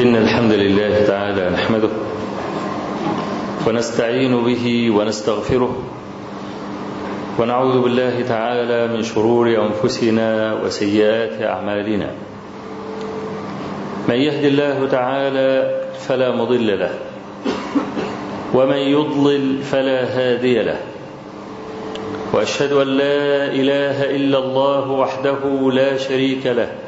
إن الحمد لله تعالى نحمده ونستعين به ونستغفره ونعوذ بالله تعالى من شرور أنفسنا وسيئات أعمالنا. من يهد الله تعالى فلا مضل له ومن يضلل فلا هادي له. وأشهد أن لا إله إلا الله وحده لا شريك له.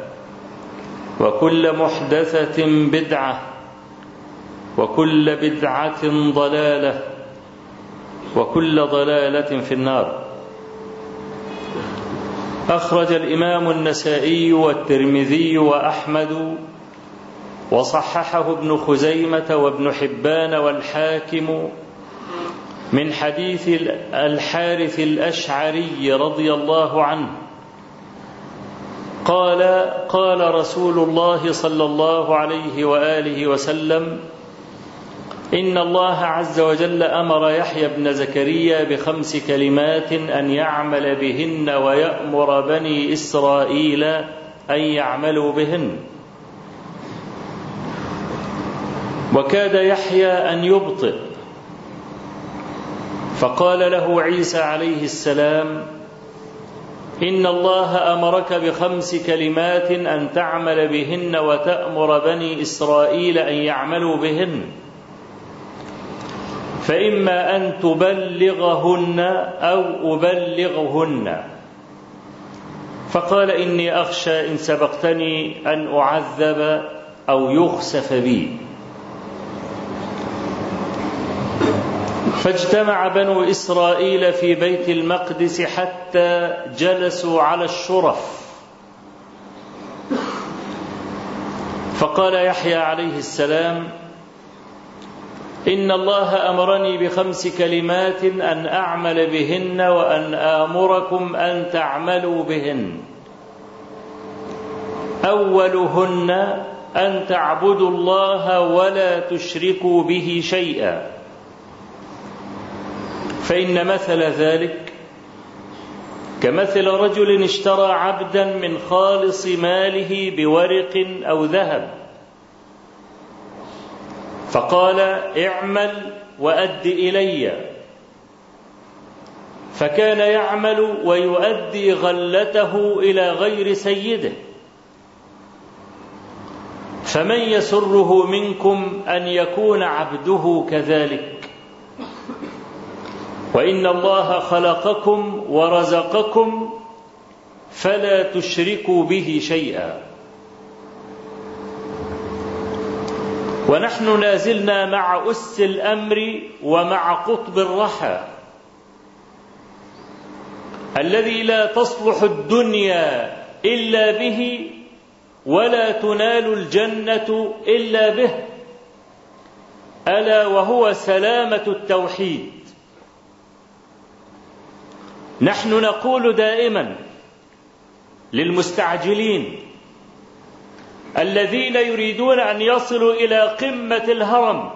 وكل محدثة بدعة وكل بدعة ضلالة وكل ضلالة في النار. أخرج الإمام النسائي والترمذي وأحمد وصححه ابن خزيمة وابن حبان والحاكم من حديث الحارث الأشعري رضي الله عنه. قال قال رسول الله صلى الله عليه وآله وسلم إن الله عز وجل أمر يحيى بن زكريا بخمس كلمات أن يعمل بهن ويأمر بني إسرائيل أن يعملوا بهن. وكاد يحيى أن يبطئ فقال له عيسى عليه السلام إن الله أمرك بخمس كلمات أن تعمل بهن وتأمر بني إسرائيل أن يعملوا بهن. فإما أن تبلغهن أو أبلغهن. فقال إني أخشى إن سبقتني أن أعذب أو يخسف بي. فاجتمع بنو إسرائيل في بيت المقدس حتى جلسوا على الشرف. فقال يحيى عليه السلام إن الله أمرني بخمس كلمات أن أعمل بهن وأن آمركم أن تعملوا بهن. أولهن أن تعبدوا الله ولا تشركوا به شيئا. فإن مثل ذلك كمثل رجل اشترى عبدا من خالص ماله بورق أو ذهب فقال اعمل وأد إلي فكان يعمل ويؤدي غلته إلى غير سيده فمن يسره منكم أن يكون عبده كذلك وإن الله خلقكم ورزقكم فلا تشركوا به شيئا. ونحن لازلنا مع أس الأمر ومع قطب الرحى. الذي لا تصلح الدنيا إلا به ولا تنال الجنة إلا به. ألا وهو سلامة التوحيد. نحن نقول دائما للمستعجلين الذين يريدون أن يصلوا إلى قمة الهرم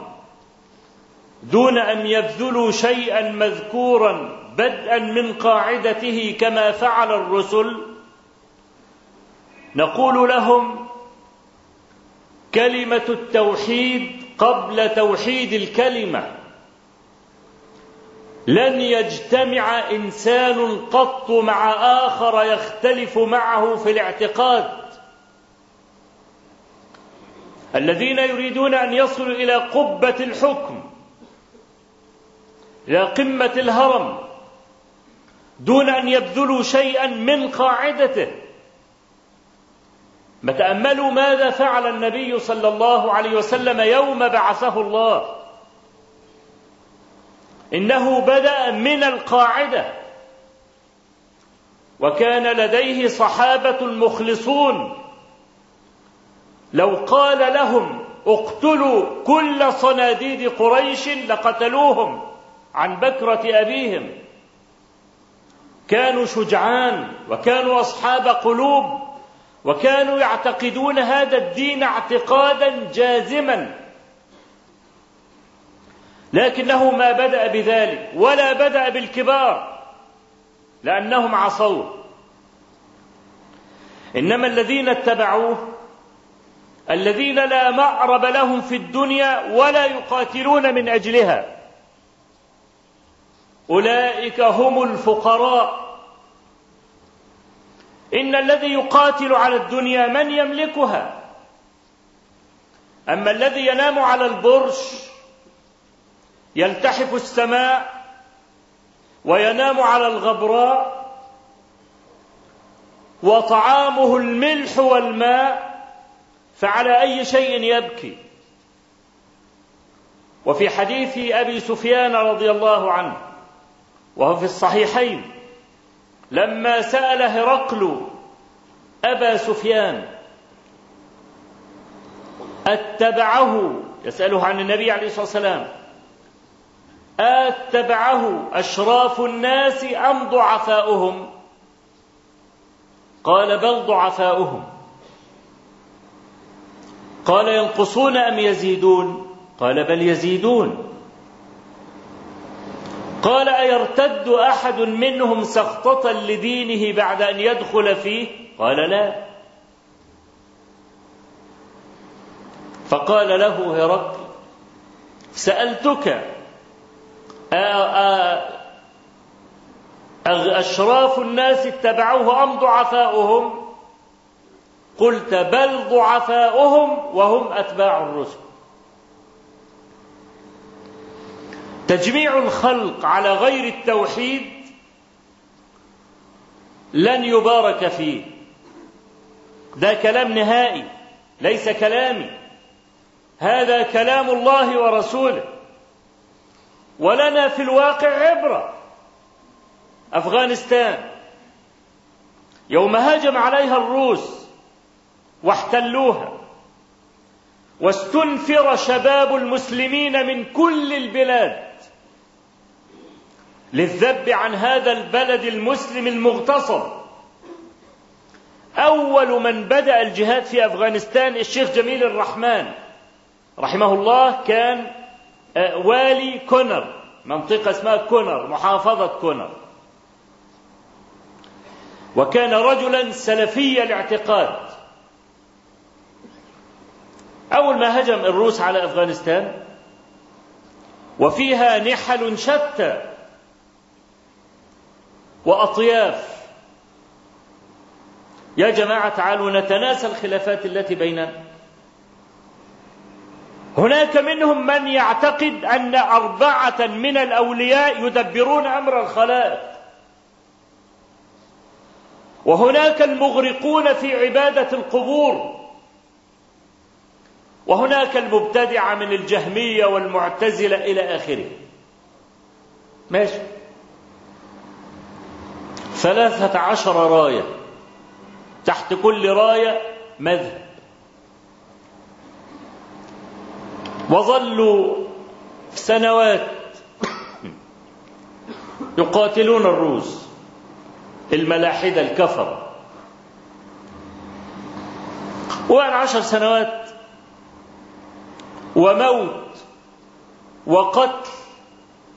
دون أن يبذلوا شيئا مذكورا بدءا من قاعدته كما فعل الرسل نقول لهم كلمة التوحيد قبل توحيد الكلمة. لن يجتمع إنسان قط مع آخر يختلف معه في الاعتقاد. الذين يريدون أن يصلوا إلى قبة الحكم إلى قمة الهرم دون أن يبذلوا شيئا من قاعدته. ما تأملوا ماذا فعل النبي صلى الله عليه وسلم يوم بعثه الله؟ إنه بدأ من القاعدة. وكان لديه صحابة مخلصون. لو قال لهم اقتلوا كل صناديد قريش لقتلوهم عن بكرة أبيهم. كانوا شجعان وكانوا أصحاب قلوب وكانوا يعتقدون هذا الدين اعتقادا جازما. لكنه ما بدأ بذلك ولا بدأ بالكبار لأنهم عصوه إنما الذين اتبعوه الذين لا مأرب لهم في الدنيا ولا يقاتلون من أجلها أولئك هم الفقراء. إن الذي يقاتل على الدنيا من يملكها؟ أما الذي ينام على البرج يلتحف السماء وينام على الغبراء وطعامه الملح والماء فعلى أي شيء يبكي. وفي حديث أبي سفيان رضي الله عنه وهو في الصحيحين لما سأل هرقل أبا سفيان أتبعه يسأله عن النبي عليه الصلاة والسلام أتبعه أشراف الناس أم ضعفاؤهم؟ قال بل ضعفاؤهم. قال ينقصون أم يزيدون؟ قال بل يزيدون. قال أيرتد أحد منهم سخطة لدينه بعد أن يدخل فيه؟ قال لا. فقال له هرقل سألتك أشراف الناس اتبعوه أم ضعفاؤهم؟ قلت بل ضعفاؤهم وهم أتباع الرسل. تجميع الخلق على غير التوحيد لن يبارك فيه. ده كلام نهائي ليس كلامي. هذا كلام الله ورسوله. ولنا في الواقع عبرة. أفغانستان. يوم هاجم عليها الروس واحتلوها. واستنفر شباب المسلمين من كل البلاد للذب عن هذا البلد المسلم المغتصب. أول من بدأ الجهاد في أفغانستان الشيخ جميل الرحمن رحمه الله كان والي كونر منطقة اسمها كونر محافظة كونر. وكان رجلا سلفي الاعتقاد أول ما هجم الروس على أفغانستان وفيها نحل شتى وأطياف. يا جماعة تعالوا نتناسى الخلافات التي بيننا هناك منهم من يعتقد أن أربعة من الأولياء يدبرون أمر الخلائق. وهناك المغرقون في عبادة القبور. وهناك المبتدعة من الجهمية والمعتزلة إلى آخره. ماشي. ثلاثة عشر راية تحت كل راية مذهب. وظلوا سنوات يقاتلون الروس الملاحدة الكفر. وبعد عشر سنوات وموت وقتل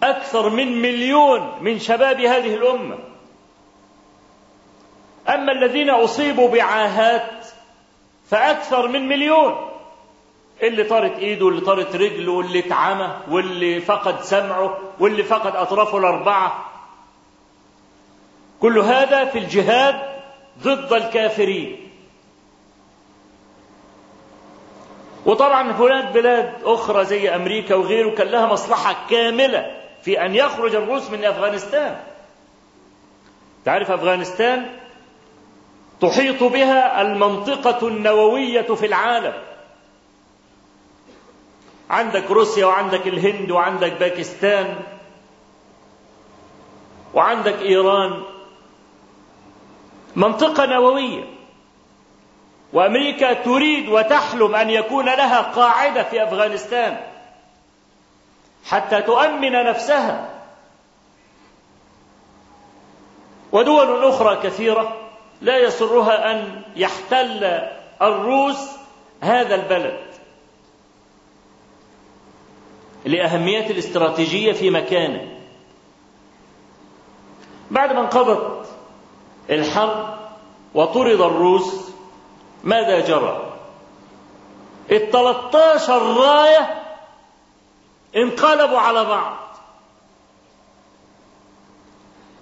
أكثر من مليون من شباب هذه الأمة. أما الذين أصيبوا بعاهات فأكثر من مليون. اللي طارت إيده واللي طارت رجله واللي اتعمى واللي فقد سمعه واللي فقد أطرافه الأربعة. كل هذا في الجهاد ضد الكافرين. وطبعا هناك بلاد أخرى زي أمريكا وغيره كان لها مصلحة كاملة في أن يخرج الروس من أفغانستان. تعرف أفغانستان تحيط بها المنطقة النووية في العالم. عندك روسيا وعندك الهند وعندك باكستان وعندك إيران. منطقة نووية. وأمريكا تريد وتحلم أن يكون لها قاعدة في أفغانستان حتى تؤمن نفسها. ودول أخرى كثيرة لا يسرها أن يحتل الروس هذا البلد. لأهمية الاستراتيجية في مكانه. بعد ما انقضت الحرب وطرد الروس ماذا جرى؟ التلتاشر راية انقلبوا على بعض.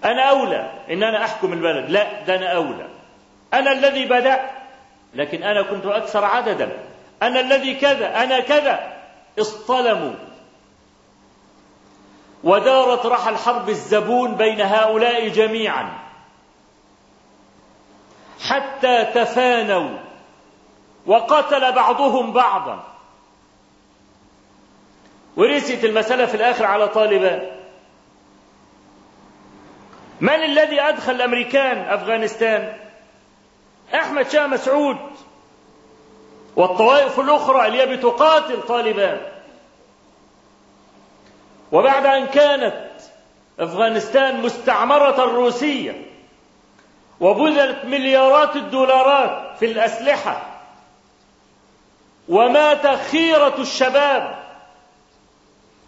أنا أولى إن أنا أحكم البلد. لا ده أنا أولى. أنا الذي بدأت لكن أنا كنت أكثر عددا. أنا الذي كذا أنا كذا. اصطلموا. ودارت رحى الحرب الزبون بين هؤلاء جميعا. حتى تفانوا وقتل بعضهم بعضا. ورست المسألة في الآخر على طالبان من الذي أدخل الأمريكان؟ أفغانستان. أحمد شاه مسعود. والطوائف الأخرى اللي بتقاتل طالبان. وبعد أن كانت أفغانستان مستعمرة روسية وبذلت مليارات الدولارات في الأسلحة ومات خيرة الشباب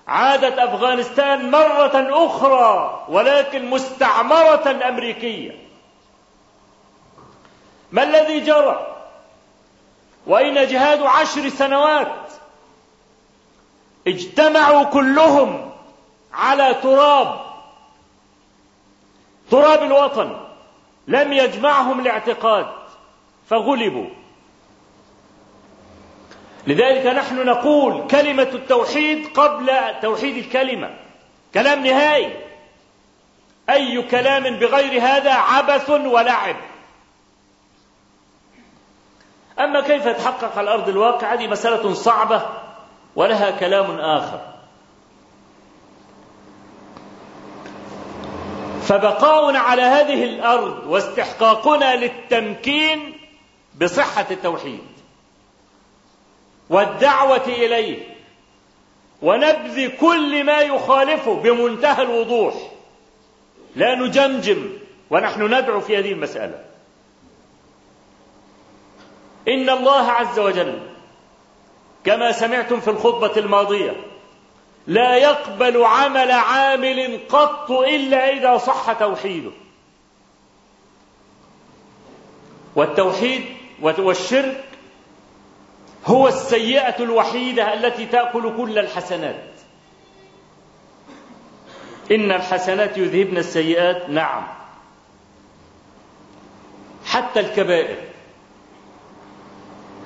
عادت أفغانستان مرة أخرى ولكن مستعمرة أمريكية. ما الذي جرى؟ وأين جهاد عشر سنوات اجتمعوا كلهم على تراب. تراب الوطن. لم يجمعهم الاعتقاد. فغلبوا. لذلك نحن نقول كلمة التوحيد قبل توحيد الكلمة. كلام نهائي. أي كلام بغير هذا عبث ولعب. أما كيف يتحقق على أرض الواقع هذه مسألة صعبة ولها كلام آخر. فبقاؤنا على هذه الأرض واستحقاقنا للتمكين بصحة التوحيد والدعوة إليه ونبذ كل ما يخالفه بمنتهى الوضوح. لا نجمجم ونحن ندعو في هذه المسألة. إن الله عز وجل كما سمعتم في الخطبة الماضية لا يقبل عمل عامل قط إلا إذا صح توحيده. والتوحيد والشرك هو السيئة الوحيدة التي تأكل كل الحسنات. إن الحسنات يذهبن السيئات نعم. حتى الكبائر.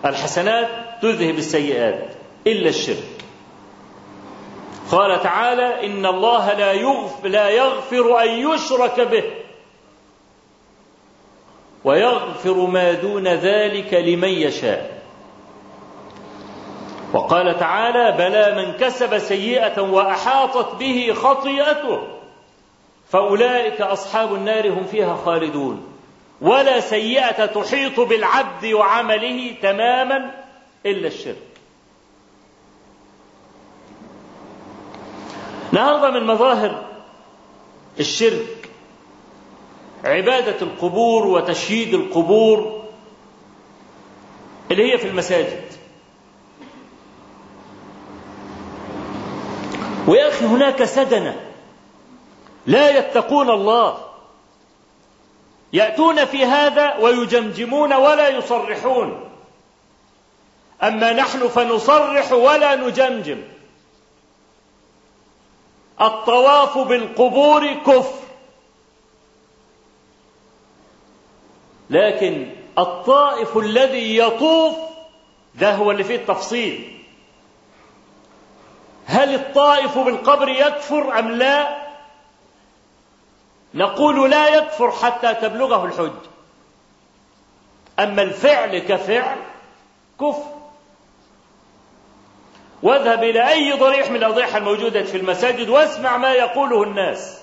الحسنات تذهب السيئات إلا الشرك. قال تعالى إن الله لا يغفر, لا يغفر أن يشرك به. ويغفر ما دون ذلك لمن يشاء. وقال تعالى بلى من كسب سيئة وأحاطت به خطيئته. فأولئك أصحاب النار هم فيها خالدون. ولا سيئة تحيط بالعبد وعمله تماما إلا الشرك. النهارده من مظاهر الشرك. عبادة القبور وتشييد القبور اللي هي في المساجد. ويا أخي هناك سدنة لا يتقون الله. يأتون في هذا ويجمجمون ولا يصرحون. أما نحن فنصرح ولا نجمجم. الطواف بالقبور كفر. لكن الطائف الذي يطوف ده هو اللي فيه التفصيل. هل الطائف بالقبر يكفر أم لا؟ نقول لا يكفر حتى تبلغه الحج. أما الفعل كفعل كفر. واذهب إلى أي ضريح من الأضرحة الموجودة في المساجد واسمع ما يقوله الناس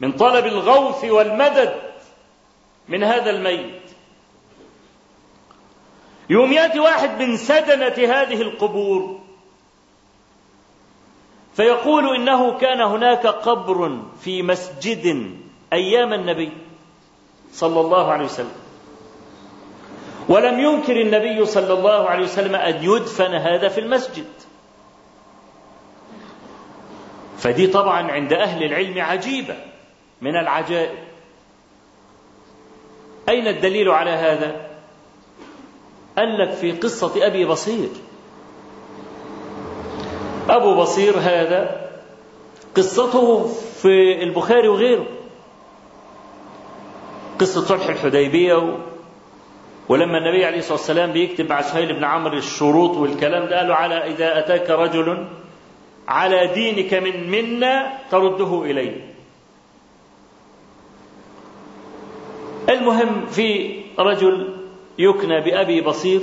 من طلب الغوث والمدد من هذا الميت. يوم يأتي واحد من سدنة هذه القبور فيقول إنه كان هناك قبر في مسجد أيام النبي صلى الله عليه وسلم. ولم ينكر النبي صلى الله عليه وسلم أن يدفن هذا في المسجد. فدي طبعا عند أهل العلم عجيبة من العجائب. أين الدليل على هذا؟ قال لك في قصة أبي بصير. أبو بصير هذا قصته في البخاري وغيره. قصة صلح الحديبية ولما النبي عليه الصلاة والسلام بيكتب مع سهيل بن عمرو الشروط والكلام ده قالوا على إذا أتاك رجل على دينك من منا ترده إليه. المهم في رجل يكنى بأبي بصير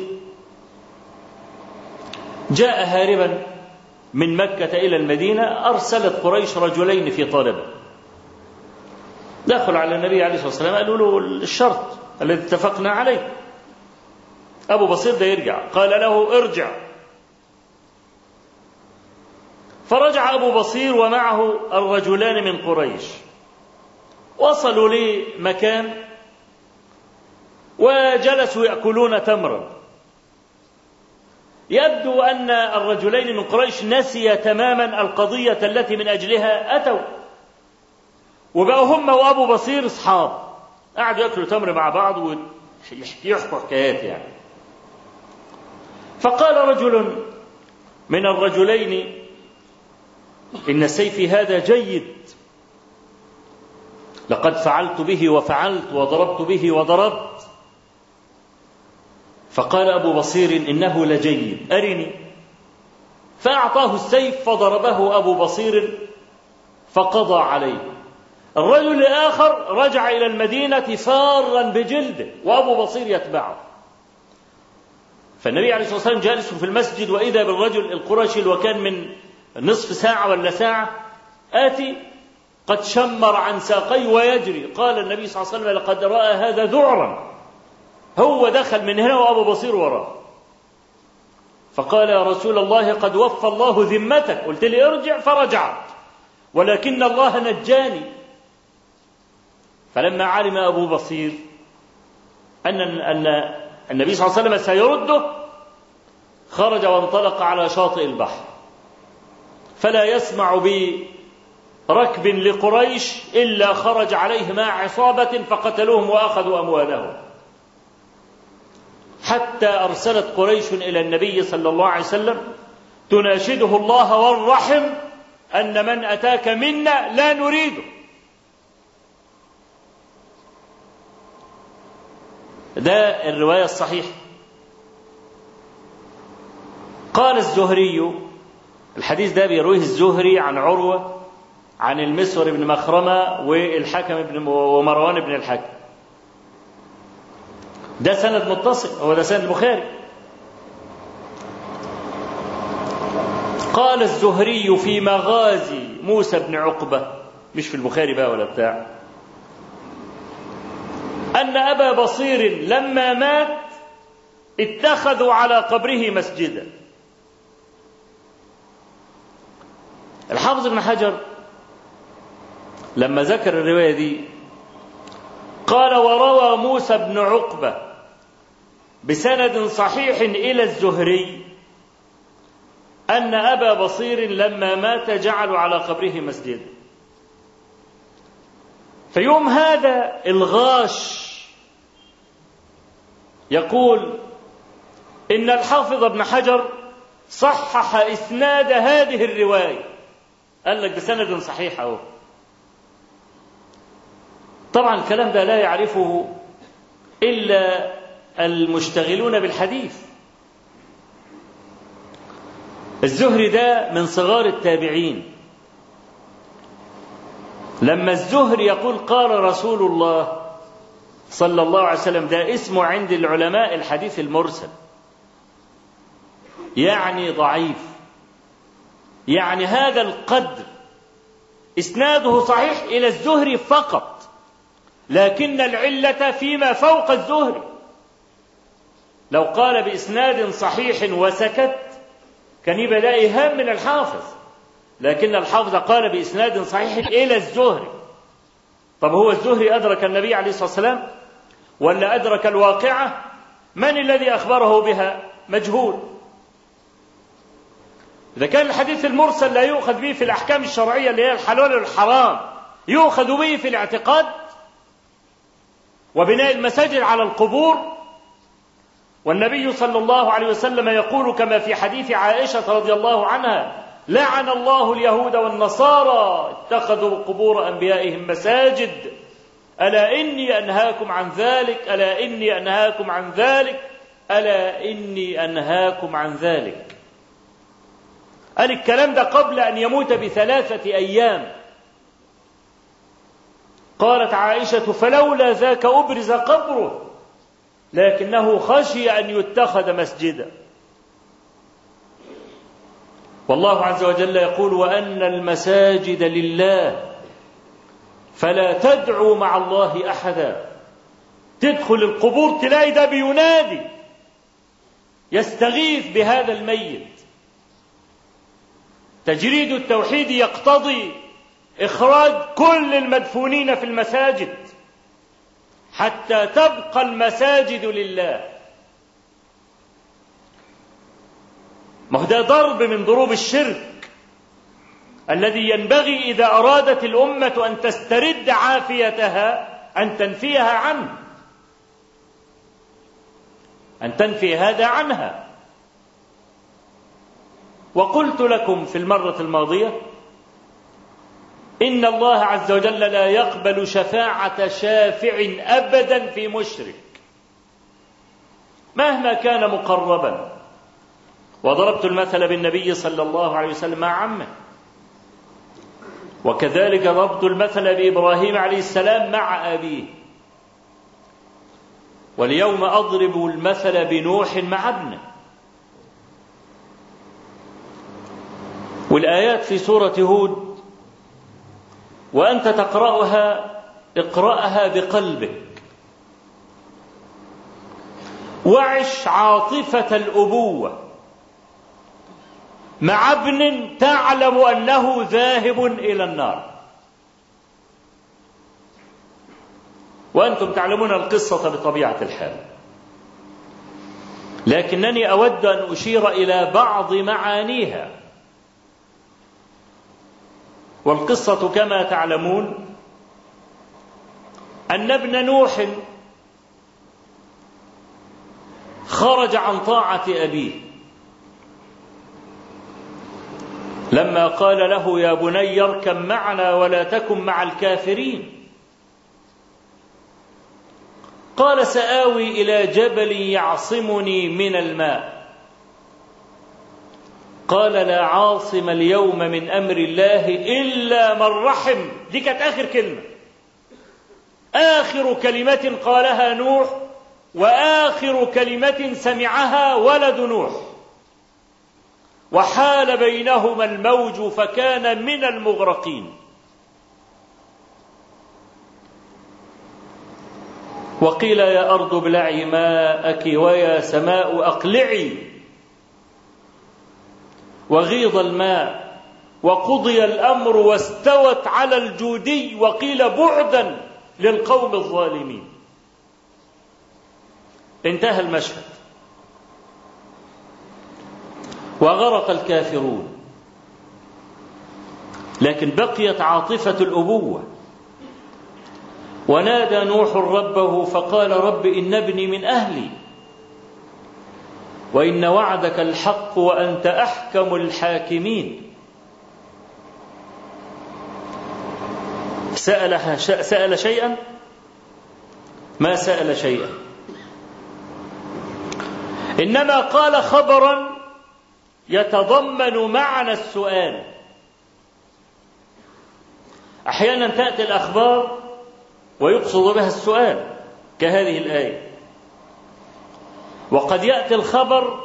جاء هاربا من مكة إلى المدينة أرسلت قريش رجلين في طلبه دخلوا على النبي عليه الصلاة والسلام قالوا له الشرط الذي اتفقنا عليه. أبو بصير ده يرجع قال له ارجع. فرجع أبو بصير ومعه الرجلان من قريش. وصلوا لمكان وجلسوا يأكلون تمرا. يبدو أن الرجلين من قريش نسي تماما القضية التي من أجلها أتوا. وبقوا هم وأبو بصير أصحاب. قعدوا يأكلوا تمر مع بعض ويحكوا حكايات يعني. فقال رجل من الرجلين إن سيفي هذا جيد. لقد فعلت به وفعلت وضربت به وضربت. فقال أبو بصير إنه لجيد. أرني. فأعطاه السيف فضربه أبو بصير فقضى عليه. الرجل الآخر رجع إلى المدينة فارا بجلده وأبو بصير يتبعه. فالنبي عليه الصلاة والسلام جالس في المسجد وإذا بالرجل القرشي وكان من نصف ساعة ولا ساعة آتي قد شمر عن ساقيه ويجري. قال النبي صلى الله عليه وسلم لقد رأى هذا ذعرا. هو دخل من هنا وأبو بصير وراه. فقال يا رسول الله قد وفى الله ذمتك. قلت لي ارجع فرجعت ولكن الله نجاني. فلما علم أبو بصير أن أن النبي صلى الله عليه وسلم سيرده خرج وانطلق على شاطئ البحر. فلا يسمع بركب لقريش إلا خرج عليه مع عصابة فقتلوهم وأخذوا أموالهم. حتى أرسلت قريش إلى النبي صلى الله عليه وسلم تناشده الله والرحم أن من أتاك منا لا نريده. ده الرواية الصحيحة. قال الزهري الحديث ده بيرويه الزهري عن عروة عن المسور بن مخرمة والحكم بن ومروان بن الحكم. ده سند متصل هو ده سند البخاري قال الزهري في مغازي موسى بن عقبة مش في البخاري بقى ولا بتاع. أن أبا بصير لما مات اتخذوا على قبره مسجدا. الحافظ ابن حجر لما ذكر الرواية دي قال وروى موسى بن عقبة بسند صحيح إلى الزهري أن أبا بصير لما مات جعلوا على قبره مسجدا فيوم هذا الغاش يقول إن الحافظ ابن حجر صحح إسناد هذه الرواية. قال لك بسند صحيح أهو. طبعا الكلام ده لا يعرفه إلا المشتغلون بالحديث. الزهري ده من صغار التابعين. لما الزهري يقول قال رسول الله صلى الله عليه وسلم ده اسمه عند العلماء الحديث المرسل. يعني ضعيف. يعني هذا القدر إسناده صحيح إلى الزهري فقط لكن العلة فيما فوق الزهري. لو قال بإسناد صحيح وسكت كان يبقى ده إيهام من الحافظ لكن الحافظ قال بإسناد صحيح إلى الزهري. طب هو الزهري أدرك النبي عليه الصلاة والسلام ولا أدرك الواقعة؟ من الذي أخبره بها؟ مجهول. إذا كان الحديث المرسل لا يؤخذ به في الأحكام الشرعية اللي هي الحلال والحرام يؤخذ به في الاعتقاد وبناء المساجد على القبور والنبي صلى الله عليه وسلم يقول كما في حديث عائشة رضي الله عنها لعن الله اليهود والنصارى اتخذوا قبور أنبيائهم مساجد. ألا إني أنهاكم عن ذلك؟ ألا إني أنهاكم عن ذلك؟ ألا إني أنهاكم عن ذلك؟ قال الكلام ده قبل أن يموت بثلاثة أيام. قالت عائشة فلولا ذاك أبرز قبره لكنه خشي أن يتخذ مسجدا. والله عز وجل يقول وأن المساجد لله فلا تدعوا مع الله أحدا. تدخل القبور تلاقي ده بينادي يستغيث بهذا الميت. تجريد التوحيد يقتضي إخراج كل المدفونين في المساجد حتى تبقى المساجد لله. ما هو ده ضرب من ضروب الشرك الذي ينبغي إذا أرادت الأمة أن تسترد عافيتها أن تنفيها عنه. أن تنفي هذا عنها. وقلت لكم في المرة الماضية إن الله عز وجل لا يقبل شفاعة شافع أبدا في مشرك. مهما كان مقربا. وضربت المثل بالنبي صلى الله عليه وسلم مع عمه. وكذلك ضربت المثل بإبراهيم عليه السلام مع أبيه. واليوم أضرب المثل بنوح مع ابنه. والآيات في سورة هود وأنت تقرأها اقرأها بقلبك. وعش عاطفة الأبوة. مع ابن تعلم أنه ذاهب إلى النار. وأنتم تعلمون القصة بطبيعة الحال. لكنني أود أن أشير إلى بعض معانيها. والقصة كما تعلمون أن ابن نوح خرج عن طاعة أبيه. لما قال له يا بني اركب معنا ولا تكن مع الكافرين. قال سآوي إلى جبل يعصمني من الماء. قال لا عاصم اليوم من أمر الله إلا من رحم. دي كانت آخر كلمة. آخر كلمة قالها نوح وآخر كلمة سمعها ولد نوح. وحال بينهما الموج فكان من المغرقين. وقيل يا أرض ابلعي ماءك ويا سماء أقلعي. وغيض الماء وقضي الأمر واستوت على الجودي وقيل بعدا للقوم الظالمين. انتهى المشهد. وغرق الكافرون. لكن بقيت عاطفة الأبوة. ونادى نوح ربه فقال رب إن ابني من أهلي. وإن وعدك الحق وأنت أحكم الحاكمين. سأل, سأل شيئا؟ ما سأل شيئا. إنما قال خبرا يتضمن معنى السؤال. أحيانا تأتي الأخبار ويقصد بها السؤال كهذه الآية. وقد يأتي الخبر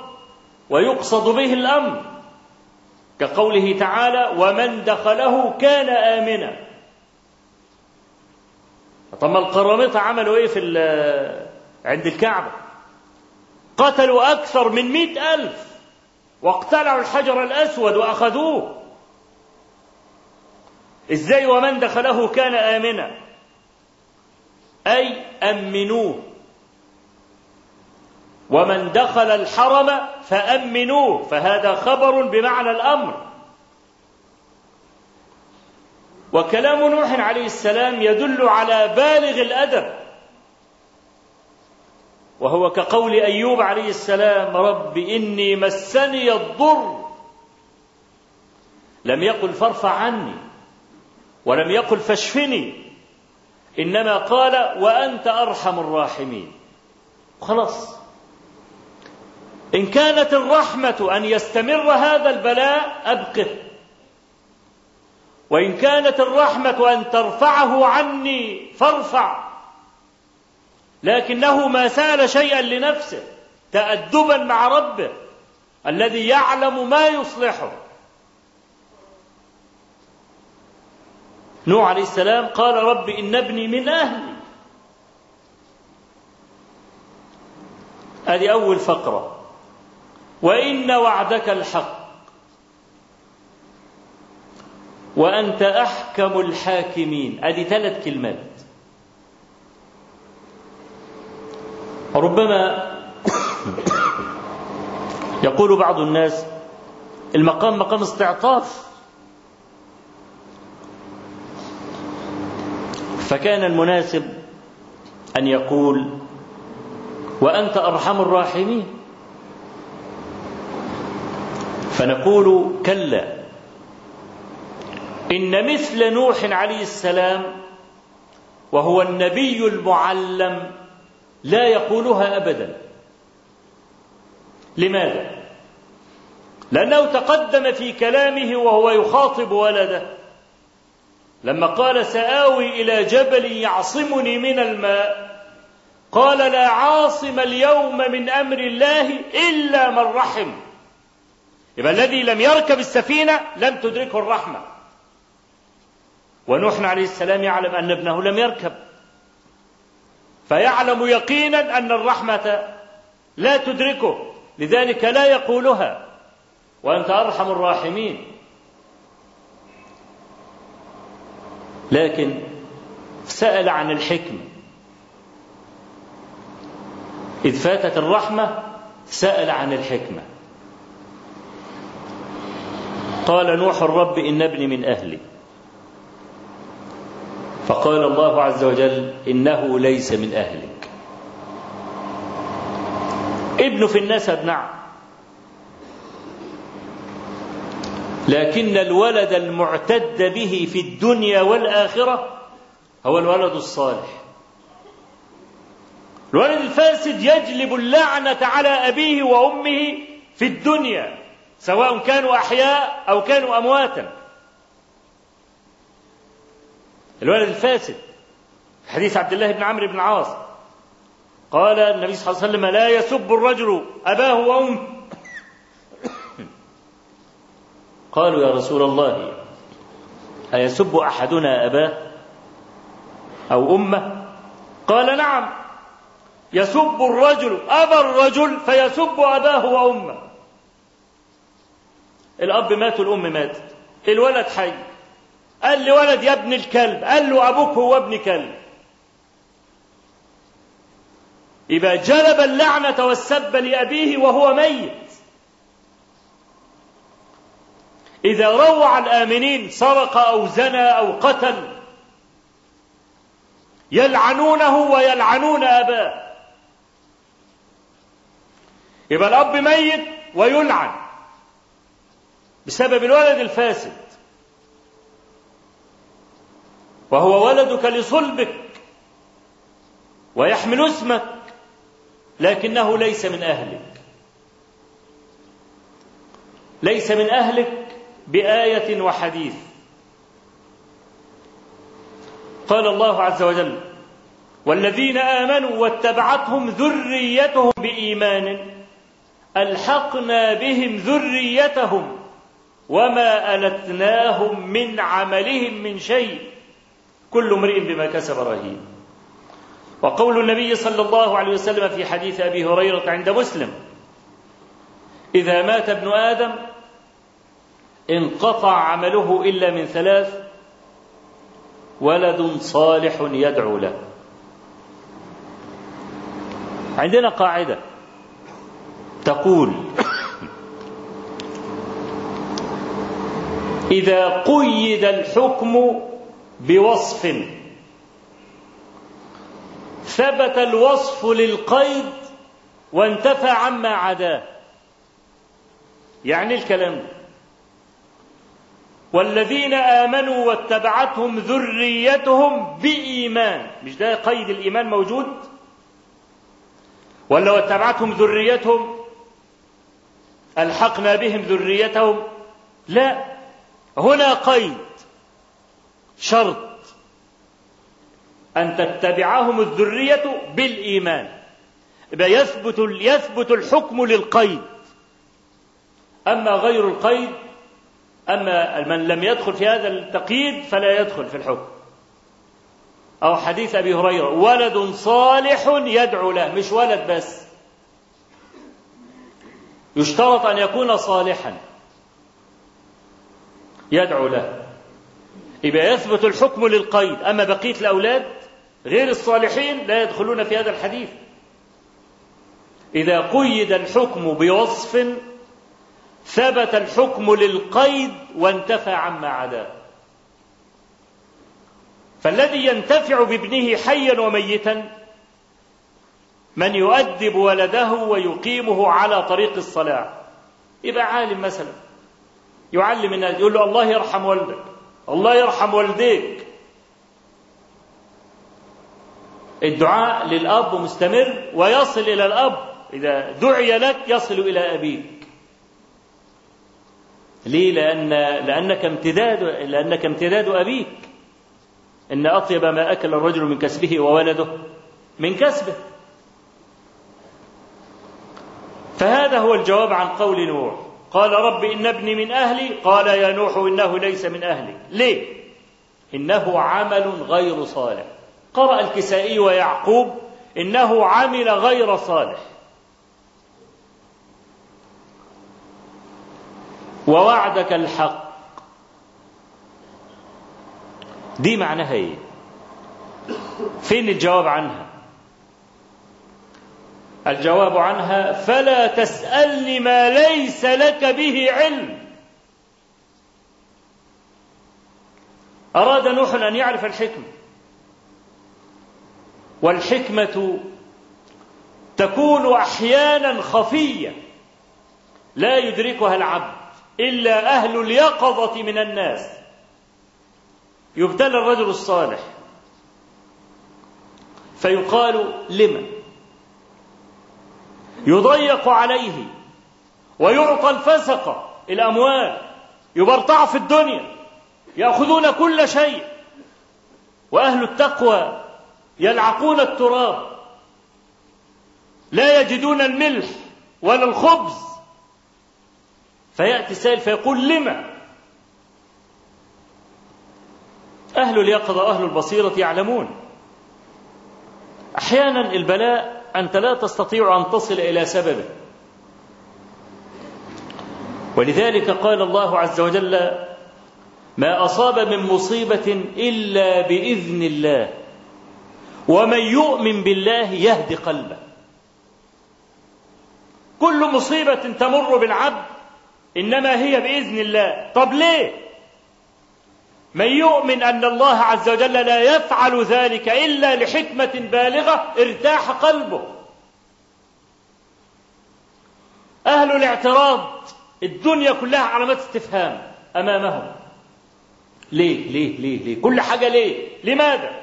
ويقصد به الأمر كقوله تعالى ومن دخله كان آمنا. طب ما القرامطة عملوا إيه في عند الكعبة؟ قتلوا أكثر من مئة ألف واقتلعوا الحجر الأسود وأخذوه. إزاي ومن دخله كان آمنا؟ أي أمنوه. ومن دخل الحرم فأمنوه فهذا خبر بمعنى الأمر. وكلام نوح عليه السلام يدل على بالغ الأدب. وهو كقول أيوب عليه السلام رب إني مسني الضر. لم يقل فارفع عني. ولم يقل فاشفني. إنما قال وأنت أرحم الراحمين. خلاص. إن كانت الرحمة أن يستمر هذا البلاء أبقه. وإن كانت الرحمة أن ترفعه عني فارفع. لكنه ما سال شيئا لنفسه تأدبا مع ربه الذي يعلم ما يصلحه. نوح عليه السلام قال رب إن ابني من أهلي. هذه أول فقرة. وإن وعدك الحق. وأنت أحكم الحاكمين. هذه ثلاث كلمات. ربما يقول بعض الناس المقام مقام استعطاف. فكان المناسب أن يقول وأنت أرحم الراحمين. فنقول كلا. إن مثل نوح عليه السلام وهو النبي المعلم لا يقولها أبدا. لماذا؟ لأنه تقدم في كلامه وهو يخاطب ولده. لما قال سآوي إلى جبل يعصمني من الماء قال لا عاصم اليوم من أمر الله إلا من رحم. يبقى الذي لم يركب السفينة لم تدركه الرحمة. ونوح عليه السلام يعلم أن ابنه لم يركب. فيعلم يقينا أن الرحمة لا تدركه لذلك لا يقولها. وأنت أرحم الراحمين. لكن سأل عن الحكمة إذ فاتت الرحمة سأل عن الحكمة. قال نوح الرب إن ابني من أهلي. فقال الله عز وجل إنه ليس من أهلك. ابن في النسب نعم لكن الولد المعتد به في الدنيا والآخرة هو الولد الصالح. الولد الفاسد يجلب اللعنة على أبيه وأمه في الدنيا. سواء كانوا أحياء أو كانوا أمواتا. الولد الفاسد. حديث عبد الله بن عمرو بن العاص قال النبي صلى الله عليه وسلم لا يسب الرجل أباه وأمه. قالوا يا رسول الله أيسب أحدنا أباه أو أمه؟ قال نعم. يسب الرجل أبا الرجل فيسب أباه وأمه. الأب مات والأم ماتت الولد حي. قال لي ولد يا ابن الكلب. قال له أبوك هو ابن كلب. يبقى جلب اللعنة والسب لأبيه وهو ميت. إذا روع الآمنين سرق أو زنى أو قتل يلعنونه ويلعنون أباه. يبقى الأب ميت ويلعن. بسبب الولد الفاسد. وهو ولدك لصلبك ويحمل اسمك لكنه ليس من أهلك. ليس من أهلك بآية وحديث. قال الله عز وجل والذين آمنوا واتبعتهم ذريتهم بإيمان ألحقنا بهم ذريتهم. وما ألتناهم من عملهم من شيء. كل امرئ بما كسب رهين. وقول النبي صلى الله عليه وسلم في حديث أبي هريرة عند مسلم. إذا مات ابن آدم انقطع عمله إلا من ثلاث. ولد صالح يدعو له. عندنا قاعدة تقول إذا قيد الحكم بوصف. ثبت الوصف للقيد وانتفى عما عداه. يعني الكلام. والذين آمنوا واتبعتهم ذريتهم بإيمان. مش ده قيد الإيمان موجود؟ ولا واتبعتهم ذريتهم ألحقنا بهم ذريتهم؟ لا. هنا قيد شرط أن تتبعهم الذرية بالإيمان. يثبت يثبت الحكم للقيد. أما غير القيد أما من لم يدخل في هذا التقييد فلا يدخل في الحكم. أو حديث أبي هريرة ولد صالح يدعو له. مش ولد بس. يشترط أن يكون صالحا. يدعو له. يبقى يثبت الحكم للقيد. أما بقية الأولاد غير الصالحين لا يدخلون في هذا الحديث. إذا قيد الحكم بوصف ثبت الحكم للقيد وانتفى عما عداه. فالذي ينتفع بابنه حيا وميتا من يؤدب ولده ويقيمه على طريق الصلاة. يبقى عالم مثلا. يعلم الناس يقول له الله يرحم والدك الله يرحم والديك. الدعاء للأب مستمر ويصل إلى الأب إذا دعي لك يصل إلى أبيك. ليه؟ لأن لأنك امتداد لأنك امتداد أبيك. إن أطيب ما أكل الرجل من كسبه وولده من كسبه. فهذا هو الجواب عن قول نوح. قال رب إن ابني من أهلي. قال يا نوح إنه ليس من أهلك ليه؟ إنه عمل غير صالح. قرأ الكسائي ويعقوب إنه عمل غير صالح. ووعدك الحق. دي معناها إيه؟ فين الجواب عنها؟ الجواب عنها فلا تسألني ما ليس لك به علم. أراد نوح أن يعرف الحكمه والحكمة تكون أحيانا خفية لا يدركها العبد إلا أهل اليقظة من الناس. يبتلى الرجل الصالح فيقال لم يضيق عليه ويعطى الفسقة الأموال يبرطع في الدنيا يأخذون كل شيء. وأهل التقوى يلعقون التراب. لا يجدون الملح ولا الخبز. فيأتي سائل فيقول لما؟ أهل اليقظة وأهل البصيرة يعلمون. أحيانا البلاء أنت لا تستطيع أن تصل إلى سببه. ولذلك قال الله عز وجل ما أصاب من مصيبة إلا بإذن الله ومن يؤمن بالله يهدي قلبه. كل مصيبة تمر بالعبد إنما هي بإذن الله. طب ليه؟ من يؤمن أن الله عز وجل لا يفعل ذلك إلا لحكمة بالغة ارتاح قلبه. أهل الاعتراض الدنيا كلها علامات استفهام أمامهم. ليه؟ ليه؟ ليه؟ ليه؟ كل حاجة ليه؟ لماذا؟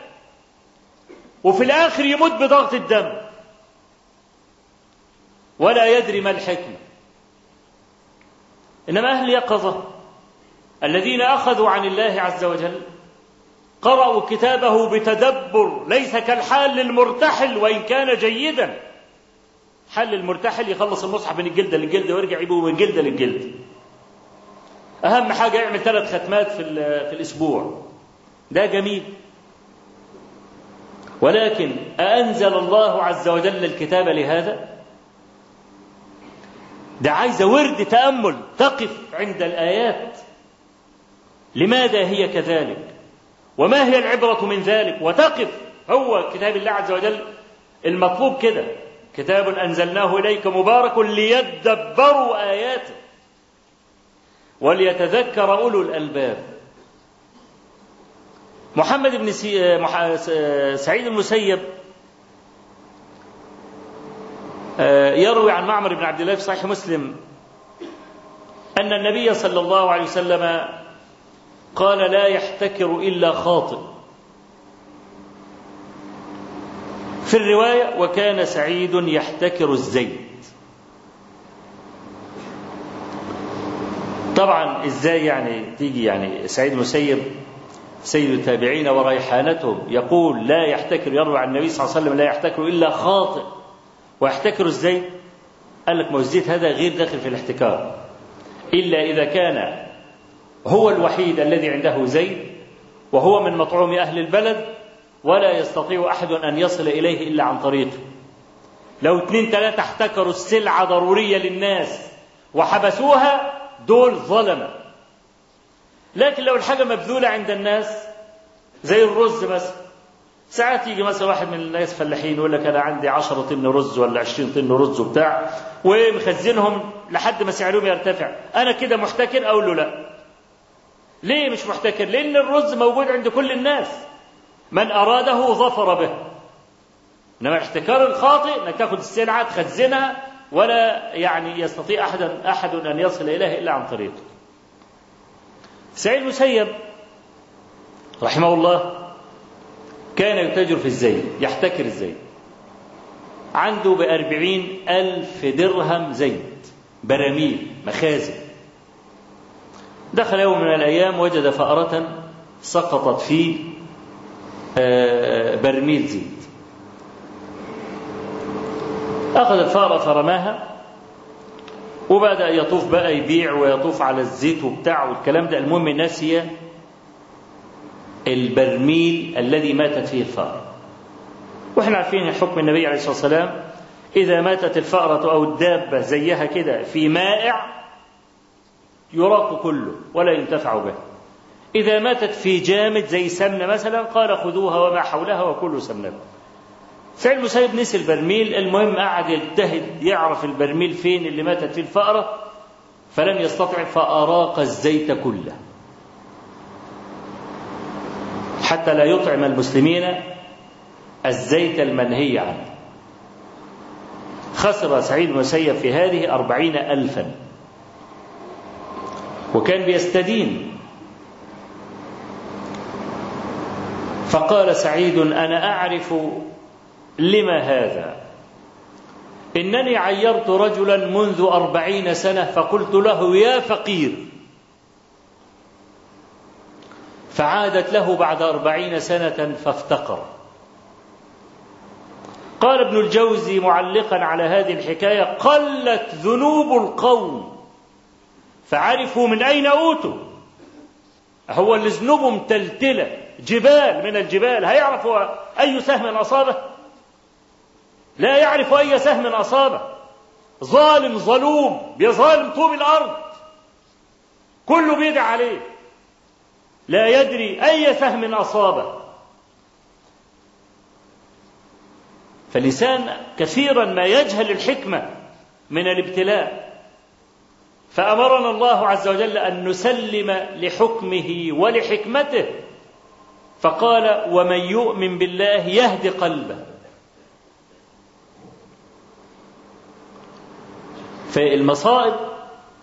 وفي الآخر يموت بضغط الدم. ولا يدري ما الحكمة. إنما أهل يقظة. الذين أخذوا عن الله عز وجل قرأوا كتابه بتدبر ليس كالحال للمرتحل وإن كان جيدا. حل المرتحل يخلص المصحف من الجلدة للجلدة ويرجع يجيبه من جلدة للجلدة أهم حاجة يعمل ثلاث ختمات في, في الأسبوع. ده جميل. ولكن أأنزل الله عز وجل الكتاب لهذا؟ ده عايزة ورد تأمل تقف عند الآيات. لماذا هي كذلك؟ وما هي العبرة من ذلك؟ وتقف هو كتاب الله عز وجل المطلوب كده. كتاب أنزلناه إليك مبارك ليدبروا آياته وليتذكر أولو الألباب. محمد بن سي... مح... سعيد المسيب يروي عن معمر بن عبد الله في صحيح مسلم أن النبي صلى الله عليه وسلم قال لا يحتكر إلا خاطئ. في الرواية وكان سعيد يحتكر الزيت. طبعا إزاي يعني تيجي يعني سعيد المسيب سيد التابعين وريحانتهم يقول لا يحتكر يروي عن النبي صلى الله عليه وسلم لا يحتكر إلا خاطئ. ويحتكر الزيت؟ قال لك ما الزيت هذا غير داخل في الاحتكار. إلا إذا كان هو الوحيد الذي عنده زيت وهو من مطعوم أهل البلد ولا يستطيع أحد أن يصل إليه إلا عن طريقه لو اثنين ثلاثة احتكروا السلعة ضرورية للناس وحبسوها دول ظلمة. لكن لو الحاجة مبذولة عند الناس زي الرز مثلا ساعات يجي مثلا واحد من الناس فلاحين يقول لك أنا عندي 10 طن رز ولا 20 طن رز وبتاع ومخزنهم لحد ما سعرهم يرتفع. أنا كده محتكر أقول له لا. ليه مش محتكر؟ لأن الرز موجود عند كل الناس. من أراده ظفر به. إنما الاحتكار الخاطئ إنك تأخذ السلعة تخزنها ولا يعني يستطيع أحد أحد أن يصل اليه إلا عن طريقه. سعيد المسيب رحمه الله كان يتاجر في الزيت يحتكر الزيت. عنده بأربعين ألف درهم زيت براميل مخازن. دخل يوم من الأيام وجد فأرة سقطت في برميل زيت. أخذ الفأرة فرماها وبدأ يطوف بقى يبيع ويطوف على الزيت وبتاع والكلام ده المهم نسي البرميل الذي ماتت فيه الفأرة. وإحنا عارفين حكم النبي عليه الصلاة والسلام إذا ماتت الفأرة أو الدابة زيها كده في مائع يراق كله ولا ينتفع به. إذا ماتت في جامد زي سمنة مثلا قال خذوها وما حولها وكلوا سمنة سعيد المسيب نسي البرميل المهم قعد يجتهد يعرف البرميل فين اللي ماتت فيه الفأرة فلم يستطع فأراق الزيت كله. حتى لا يطعم المسلمين الزيت المنهي عنه. خسر سعيد المسيب في هذه أربعين ألفا. وكان بيستدين. فقال سعيد أنا أعرف لما هذا. إنني عيرت رجلا منذ أربعين سنة فقلت له يا فقير. فعادت له بعد أربعين سنة فافتقر. قال ابن الجوزي معلقا على هذه الحكاية قلت ذنوب القوم. فعرفوا من أين أوتوا. هو اللي ذنوبه متلتلة جبال من الجبال. هيعرفوا أي سهم أصابه؟ لا يعرف أي سهم أصابه. ظالم ظلوم. بظالم طوب الأرض. كله بيدعى عليه. لا يدري أي سهم أصابه. فالإنسان كثيرا ما يجهل الحكمة من الابتلاء. فأمرنا الله عز وجل أن نسلم لحكمه ولحكمته. فقال ومن يؤمن بالله يهد قلبه. فالمصائب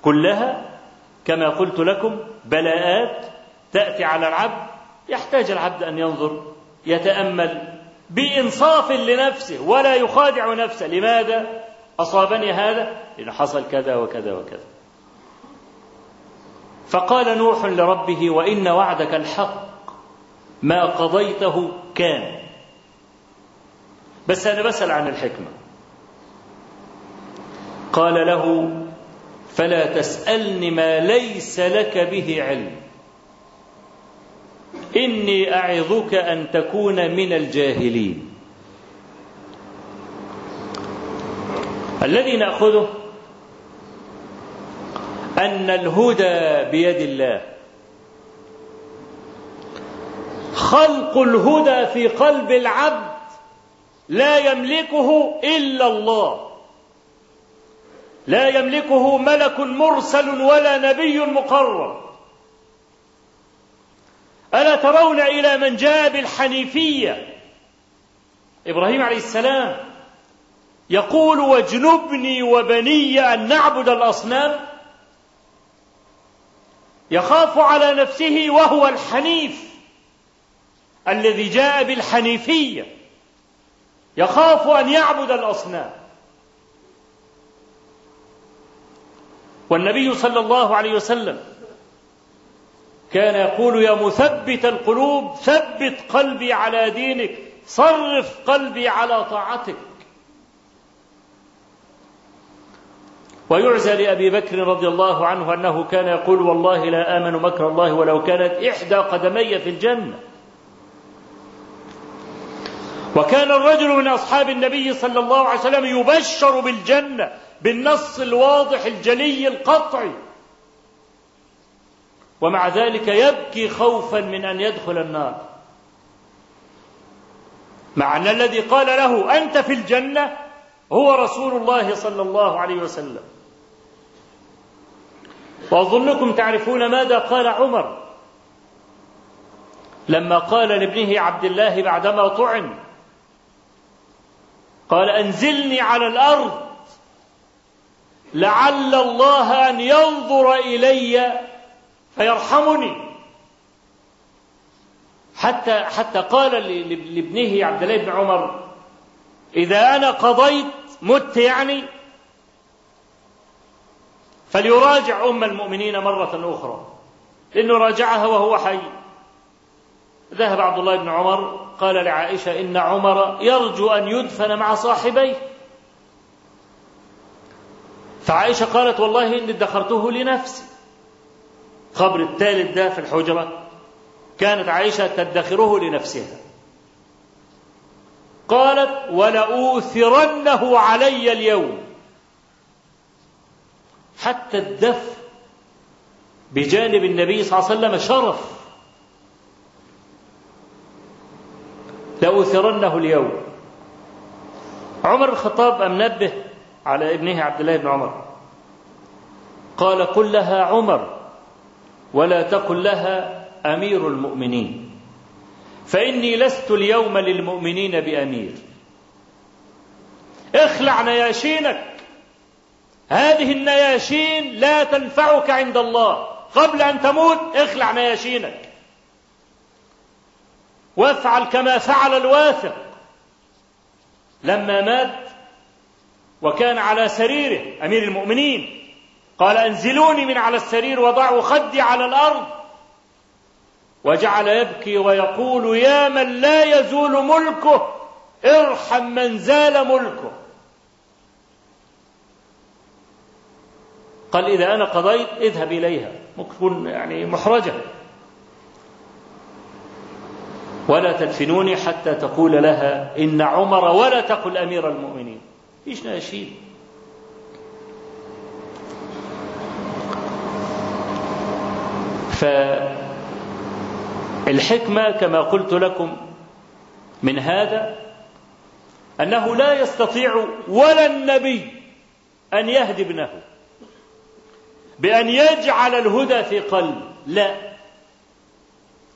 كلها كما قلت لكم بلاءات تأتي على العبد يحتاج العبد أن ينظر يتأمل بإنصاف لنفسه ولا يخادع نفسه. لماذا؟ أصابني هذا؟ لأن حصل كذا وكذا وكذا. فقال نوح لربه وإن وعدك الحق ما قضيته كان. بس أنا بسأل عن الحكمة. قال له فلا تسألني ما ليس لك به علم. إني أعظك أن تكون من الجاهلين. الذي نأخذه أن الهدى بيد الله. خلق الهدى في قلب العبد لا يملكه إلا الله. لا يملكه ملك مرسل ولا نبي مقرب. ألا ترون إلى من جاء بالحنيفية؟ إبراهيم عليه السلام يقول واجنبني وبني أن نعبد الأصنام يخاف على نفسه وهو الحنيف الذي جاء بالحنيفية. يخاف أن يعبد الأصنام. والنبي صلى الله عليه وسلم كان يقول يا مثبت القلوب ثبت قلبي على دينك صرف قلبي على طاعتك. ويعزى لأبي بكر رضي الله عنه أنه كان يقول والله لا آمن مكر الله ولو كانت إحدى قدمي في الجنة. وكان الرجل من أصحاب النبي صلى الله عليه وسلم يبشر بالجنة بالنص الواضح الجلي القطعي. ومع ذلك يبكي خوفا من أن يدخل النار. مع أن الذي قال له أنت في الجنة هو رسول الله صلى الله عليه وسلم. وأظنكم تعرفون ماذا قال عمر؟ لما قال لابنه عبد الله بعدما طعن قال أنزلني على الأرض لعل الله أن ينظر إلي فيرحمني. حتى حتى قال لابنه عبد الله بن عمر إذا أنا قضيت مت يعني فليراجع أم المؤمنين مرة أخرى لأنه راجعها وهو حي. ذهب عبد الله بن عمر قال لعائشة إن عمر يرجو أن يدفن مع صاحبيه. فعائشة قالت والله إني ادخرته لنفسي. قبر الثالث ده في الحجرة كانت عائشة تدخره لنفسها. قالت ولأوثرنه علي اليوم. حتى الدفن بجانب النبي صلى الله عليه وسلم شرف. لأوثرنه اليوم. عمر الخطاب أم نبه على ابنه عبد الله بن عمر. قال قل لها عمر ولا تقل لها أمير المؤمنين. فإني لست اليوم للمؤمنين بأمير. اخلع نياشينك هذه النياشين لا تنفعك عند الله. قبل أن تموت اخلع نياشينك وافعل كما فعل الواثق. لما مات وكان على سريره أمير المؤمنين قال أنزلوني من على السرير وضعوا خدي على الأرض. وجعل يبكي ويقول يا من لا يزول ملكه ارحم من زال ملكه. قال إذا أنا قضيت اذهب إليها. ممكن تكون يعني محرجة. ولا تدفنوني حتى تقول لها إن عمر ولا تقل أمير المؤمنين. إيش ناشيد؟ فالحكمة كما قلت لكم من هذا أنه لا يستطيع ولا النبي أن يهدي ابنه. بأن يجعل الهدى في قلب. لا.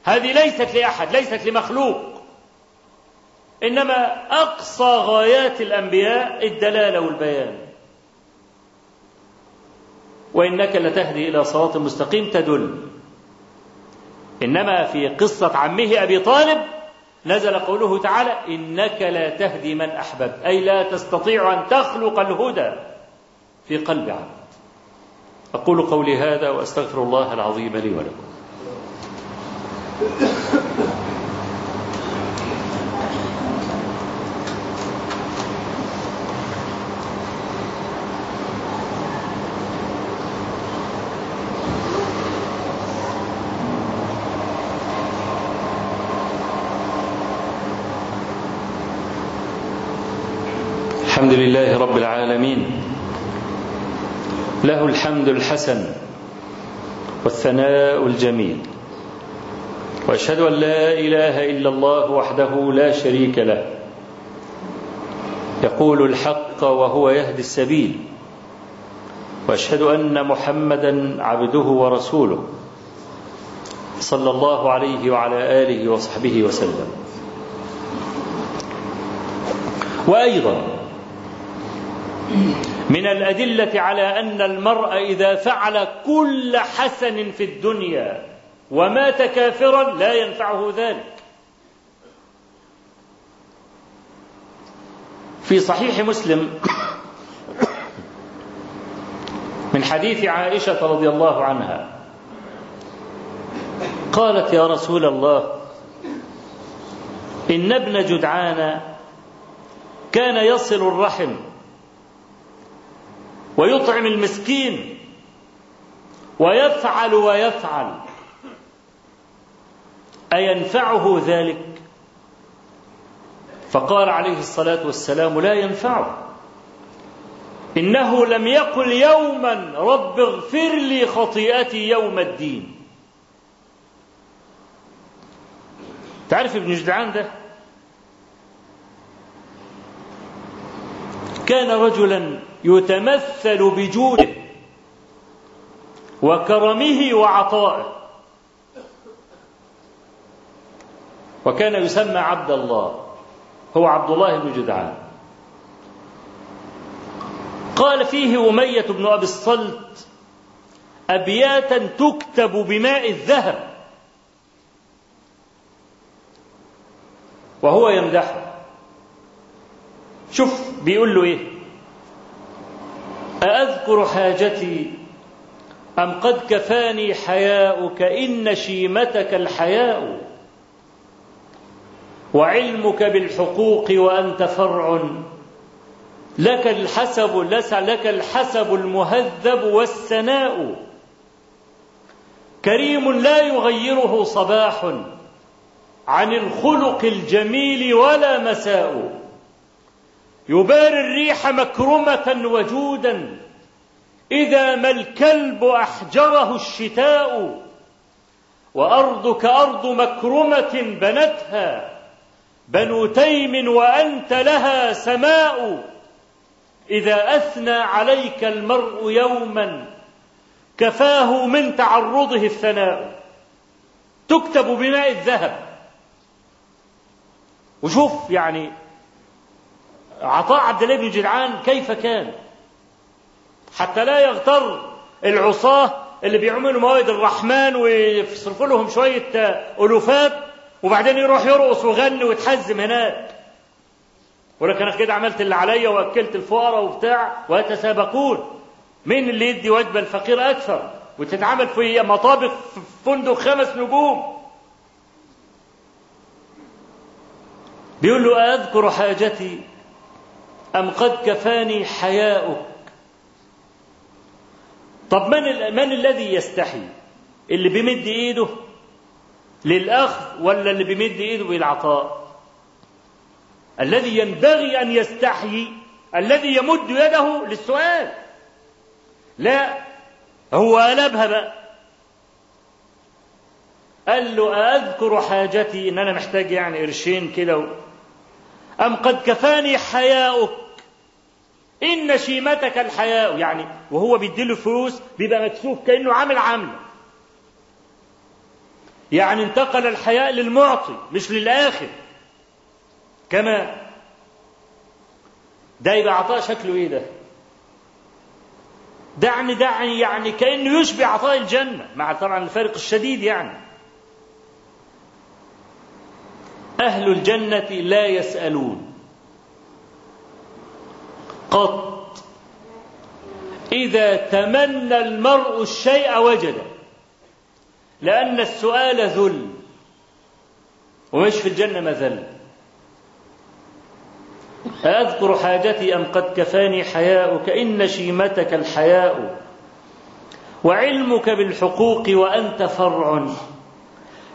هذه ليست لأحد ليست لمخلوق. إنما أقصى غايات الأنبياء الدلالة والبيان. وإنك لتهدي إلى صراط مستقيم تدل. إنما في قصة عمه أبي طالب نزل قوله تعالى إنك لا تهدي من أحببت. أي لا تستطيع أن تخلق الهدى في قلب عبد أقول قولي هذا وأستغفر الله العظيم لي ولكم. الحمد لله رب العالمين. له الحمد الحسن والثناء الجميل. وأشهد أن لا إله إلا الله وحده لا شريك له. يقول الحق وهو يهدي السبيل. وأشهد أن محمدا عبده ورسوله صلى الله عليه وعلى آله وصحبه وسلم. وأيضا من الأدلة على أن المرء إذا فعل كل حسن في الدنيا ومات كافرا لا ينفعه ذلك. في صحيح مسلم من حديث عائشة رضي الله عنها قالت يا رسول الله إن ابن جدعان كان يصل الرحم ويطعم المسكين. ويفعل ويفعل. أينفعه ذلك؟ فقال عليه الصلاة والسلام لا ينفعه. إنه لم يقل يوما رب اغفر لي خطيئتي يوم الدين. تعرف ابن جدعان ده؟ كان رجلا يتمثل بجوده وكرمه وعطائه. وكان يسمى عبد الله هو عبد الله بن جدعان. قال فيه أمية بن أبي الصلت أبياتا تكتب بماء الذهب. وهو يمدحه. شوف بيقول له إيه؟ أأذكر حاجتي أم قد كفاني حياؤك إن شيمتك الحياء وعلمك بالحقوق وأنت فرع لك الحسب لك الحسب المهذب والسناء كريم لا يغيره صباح عن الخلق الجميل ولا مساء يباري الريح مكرمة وجودا. إذا ما الكلب أحجره الشتاء وأرضك أرض مكرمة بنتها بنو تيم وأنت لها سماء. إذا أثنى عليك المرء يوما كفاه من تعرضه الثناء. تكتب بماء الذهب. وشوف يعني عطاء عبد الله بن جدعان كيف كان؟ حتى لا يغتر العصاة اللي بيعملوا موائد الرحمن ويصرفوا لهم شوية ألوفات وبعدين يروح يرقص ويغني ويتحزم هناك. ولكن أنا كده عملت اللي عليا وأكلت الفقراء وبتاع ويتسابقون مين اللي يدي وجبه الفقير أكثر؟ وتتعمل في مطابخ في فندق خمس نجوم. بيقول له أذكر حاجتي. أم قد كفاني حياؤك؟ طب من من الذي يستحي؟ اللي بيمد إيده للأخذ ولا اللي بيمد إيده بالعطاء؟ الذي ينبغي أن يستحيي الذي يمد يده للسؤال. لا هو قلبها بقى. قال له أذكر حاجتي إن أنا محتاج يعني قرشين كده أم قد كفاني حياؤك؟ إن شيمتك الحياء. يعني وهو بيديله فلوس بيبقى مكسوف كأنه عامل عاملة يعني انتقل الحياء للمعطي مش للآخر. كما ده يبقى عطاء شكله إيه ده؟ دعني دعني يعني كأنه يشبه عطاء الجنة مع طبعا الفارق الشديد يعني. أهل الجنة لا يسألون. قط. إذا تمنى المرء الشيء وجده. لأن السؤال ذل. ومش في الجنة مذل. أذكر حاجتي أم قد كفاني حياؤك. إن شيمتك الحياء. وعلمك بالحقوق وأنت فرع.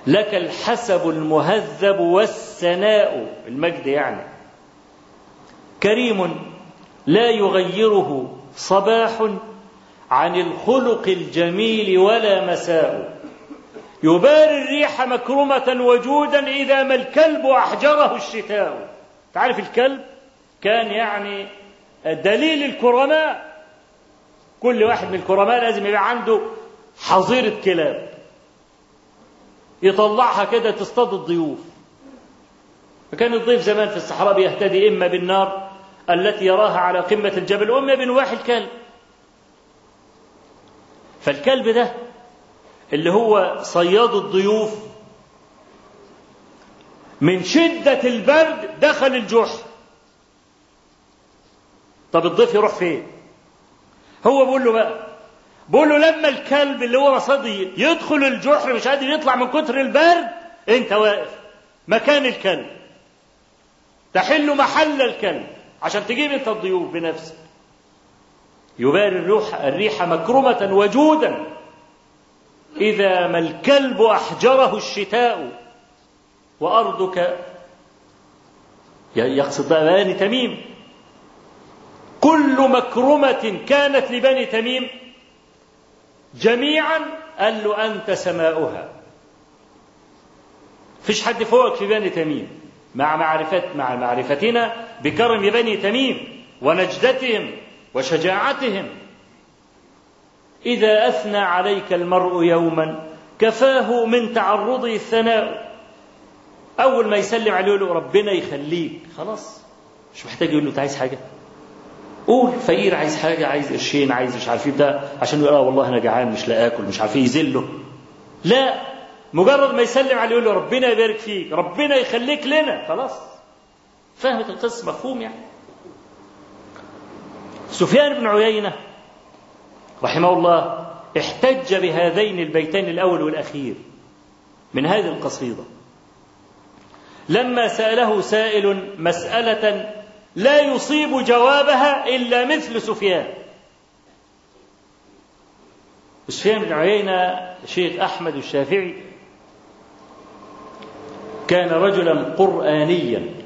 لك الحسب المهذب والسناء المجد يعني. كريم لا يغيره صباح عن الخلق الجميل ولا مساء. يباري الريح مكرمة وجودا إذا ما الكلب أحجره الشتاء. تعرف الكلب؟ كان يعني دليل الكرماء. كل واحد من الكرماء لازم يبقى عنده حظيرة كلاب يطلعها كده تصطاد الضيوف. فكان الضيف زمان في الصحراء بيهتدي إما بالنار التي يراها على قمة الجبل. وإما بنواح الكلب فالكلب ده اللي هو صياد الضيوف من شدة البرد دخل الجحر. طب الضيف يروح فين؟ هو بيقول له بقى بيقول له لما الكلب اللي هو مصدي يدخل الجحر مش قادر يطلع من كتر البرد انت واقف. مكان الكلب. تحل محل الكلب. عشان تجيب انت الضيوف بنفسك. يباري الروح الريح مكرمة وجودا. إذا ما الكلب أحجره الشتاء وأرضك يقصد بني تميم. كل مكرمة كانت لبني تميم جميعا قال له أنت سماؤها. فيش حد فوقك في بني تميم. مع معرفة مع معرفتنا بكرم بني تميم ونجدتهم وشجاعتهم. إذا أثنى عليك المرء يوما كفاه من تعرضه الثناء. أول ما يسلم عليه يقول ربنا يخليك. خلاص مش محتاج يقول له أنت عايز حاجة. قول فقير عايز حاجة عايز قرشين عايز مش عارف إيه ده عشان يقول آه والله أنا جعان مش لا آكل مش عارف إيه يذله. لا مجرد ما يسلم عليه يقول له ربنا يبارك فيك ربنا يخليك لنا. خلاص. فهمت القصة مفهوم يعني. سفيان بن عيينة رحمه الله احتج بهذين البيتين الأول والأخير من هذه القصيدة. لما سأله سائل مسألة لا يصيب جوابها إلا مثل سفيان. سفيان بن عيينة شيخ أحمد الشافعي كان رجلا قرآنيا.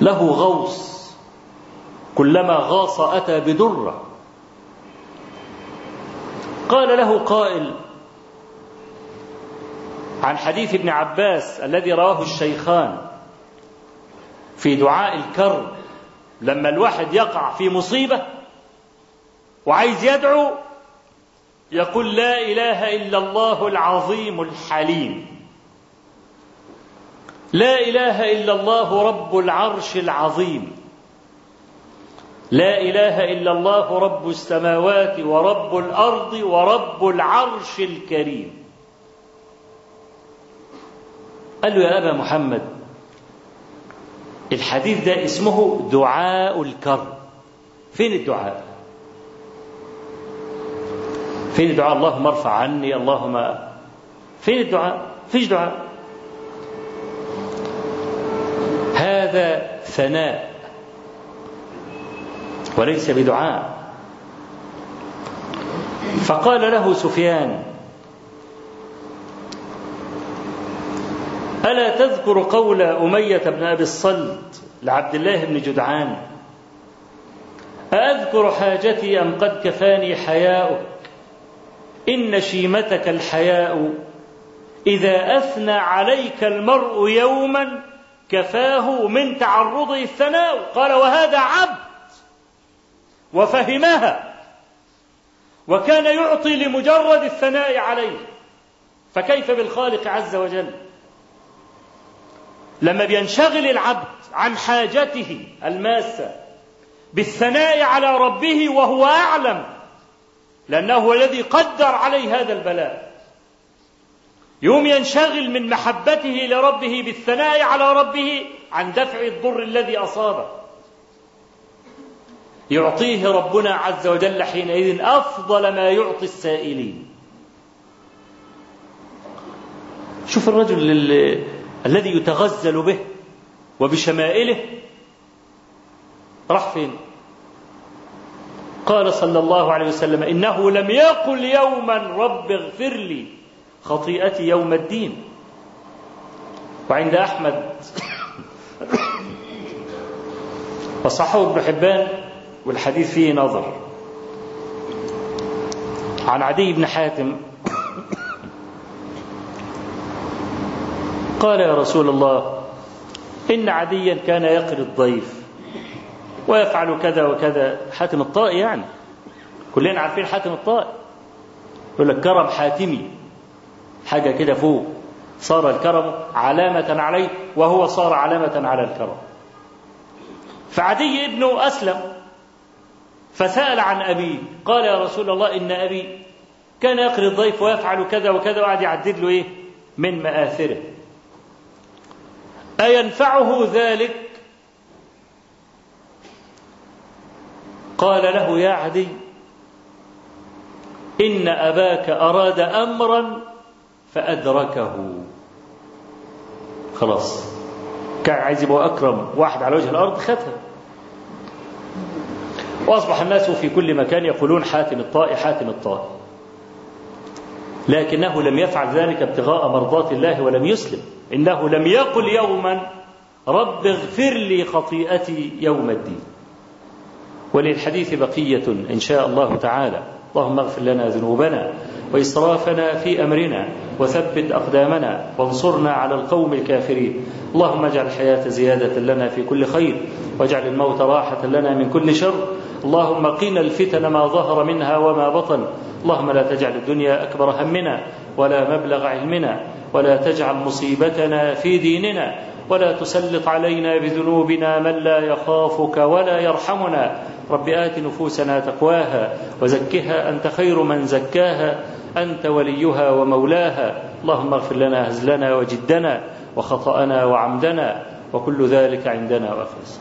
له غوص كلما غاص أتى بدرة. قال له قائل عن حديث ابن عباس الذي رواه الشيخان في دعاء الكرب لما الواحد يقع في مصيبة وعايز يدعو يقول لا إله إلا الله العظيم الحليم. لا إله إلا الله رب العرش العظيم. لا إله إلا الله رب السماوات ورب الأرض ورب العرش الكريم. قال له يا أبا محمد الحديث ده اسمه دعاء الكرب. فين الدعاء؟ فين الدعاء؟ اللهم ارفع عني اللهم فين الدعاء؟ فيش دعاء. هذا ثناء وليس بدعاء. فقال له سفيان ألا تذكر قول أمية بن أبي الصلت لعبد الله بن جدعان أأذكر حاجتي أم قد كفاني حياؤك إن شيمتك الحياء إذا أثنى عليك المرء يوما كفاه من تعرضه الثناء. قال وهذا عبد. وفهمها. وكان يعطي لمجرد الثناء عليه. فكيف بالخالق عز وجل؟ لما بينشغل العبد عن حاجته الماسة بالثناء على ربه وهو أعلم لأنه هو الذي قدر عليه هذا البلاء. يوم ينشغل من محبته لربه بالثناء على ربه عن دفع الضر الذي أصابه. يعطيه ربنا عز وجل حينئذ أفضل ما يعطي السائلين. شوف الرجل الذي يتغزل به وبشمائله راح فين؟ قال صلى الله عليه وسلم إنه لم يقل يوما رب اغفر لي. خطيئتي يوم الدين. وعند أحمد. وصححه ابن حبان والحديث فيه نظر. عن عدي بن حاتم. قال يا رسول الله إن عديا كان يقري الضيف ويفعل كذا وكذا. حاتم الطائي يعني. كلنا عارفين حاتم الطائي. يقول لك كرم حاتمي. حاجة كده فوق. صار الكرم علامة عليه وهو صار علامة على الكرم. فعدي ابنه أسلم فسأل عن أبيه قال يا رسول الله إن أبي كان يقري الضيف ويفعل كذا وكذا وقعد يعدد له إيه؟ من مآثره. أينفعه ذلك؟ قال له يا عدي إن أباك أراد أمرا فأدركه. خلاص. كان عايز يبقى أكرم واحد على وجه الأرض خدها. وأصبح الناس في كل مكان يقولون حاتم الطائي حاتم الطائي. لكنه لم يفعل ذلك ابتغاء مرضات الله ولم يسلم. إنه لم يقل يوما رب اغفر لي خطيئتي يوم الدين. وللحديث بقية إن شاء الله تعالى. اللهم اغفر لنا ذنوبنا. وإسرافنا في أمرنا وثبت أقدامنا وانصرنا على القوم الكافرين. اللهم اجعل الحياة زيادة لنا في كل خير واجعل الموت راحة لنا من كل شر. اللهم قنا الفتن ما ظهر منها وما بطن. اللهم لا تجعل الدنيا أكبر همنا ولا مبلغ علمنا ولا تجعل مصيبتنا في ديننا ولا تسلط علينا بذنوبنا من لا يخافك ولا يرحمنا. رب آت نفوسنا تقواها وزكها أنت خير من زكاها. أنت وليها ومولاها اللهم اغفر لنا هزلنا وجدنا وخطأنا وعمدنا وكل ذلك عندنا وأخلص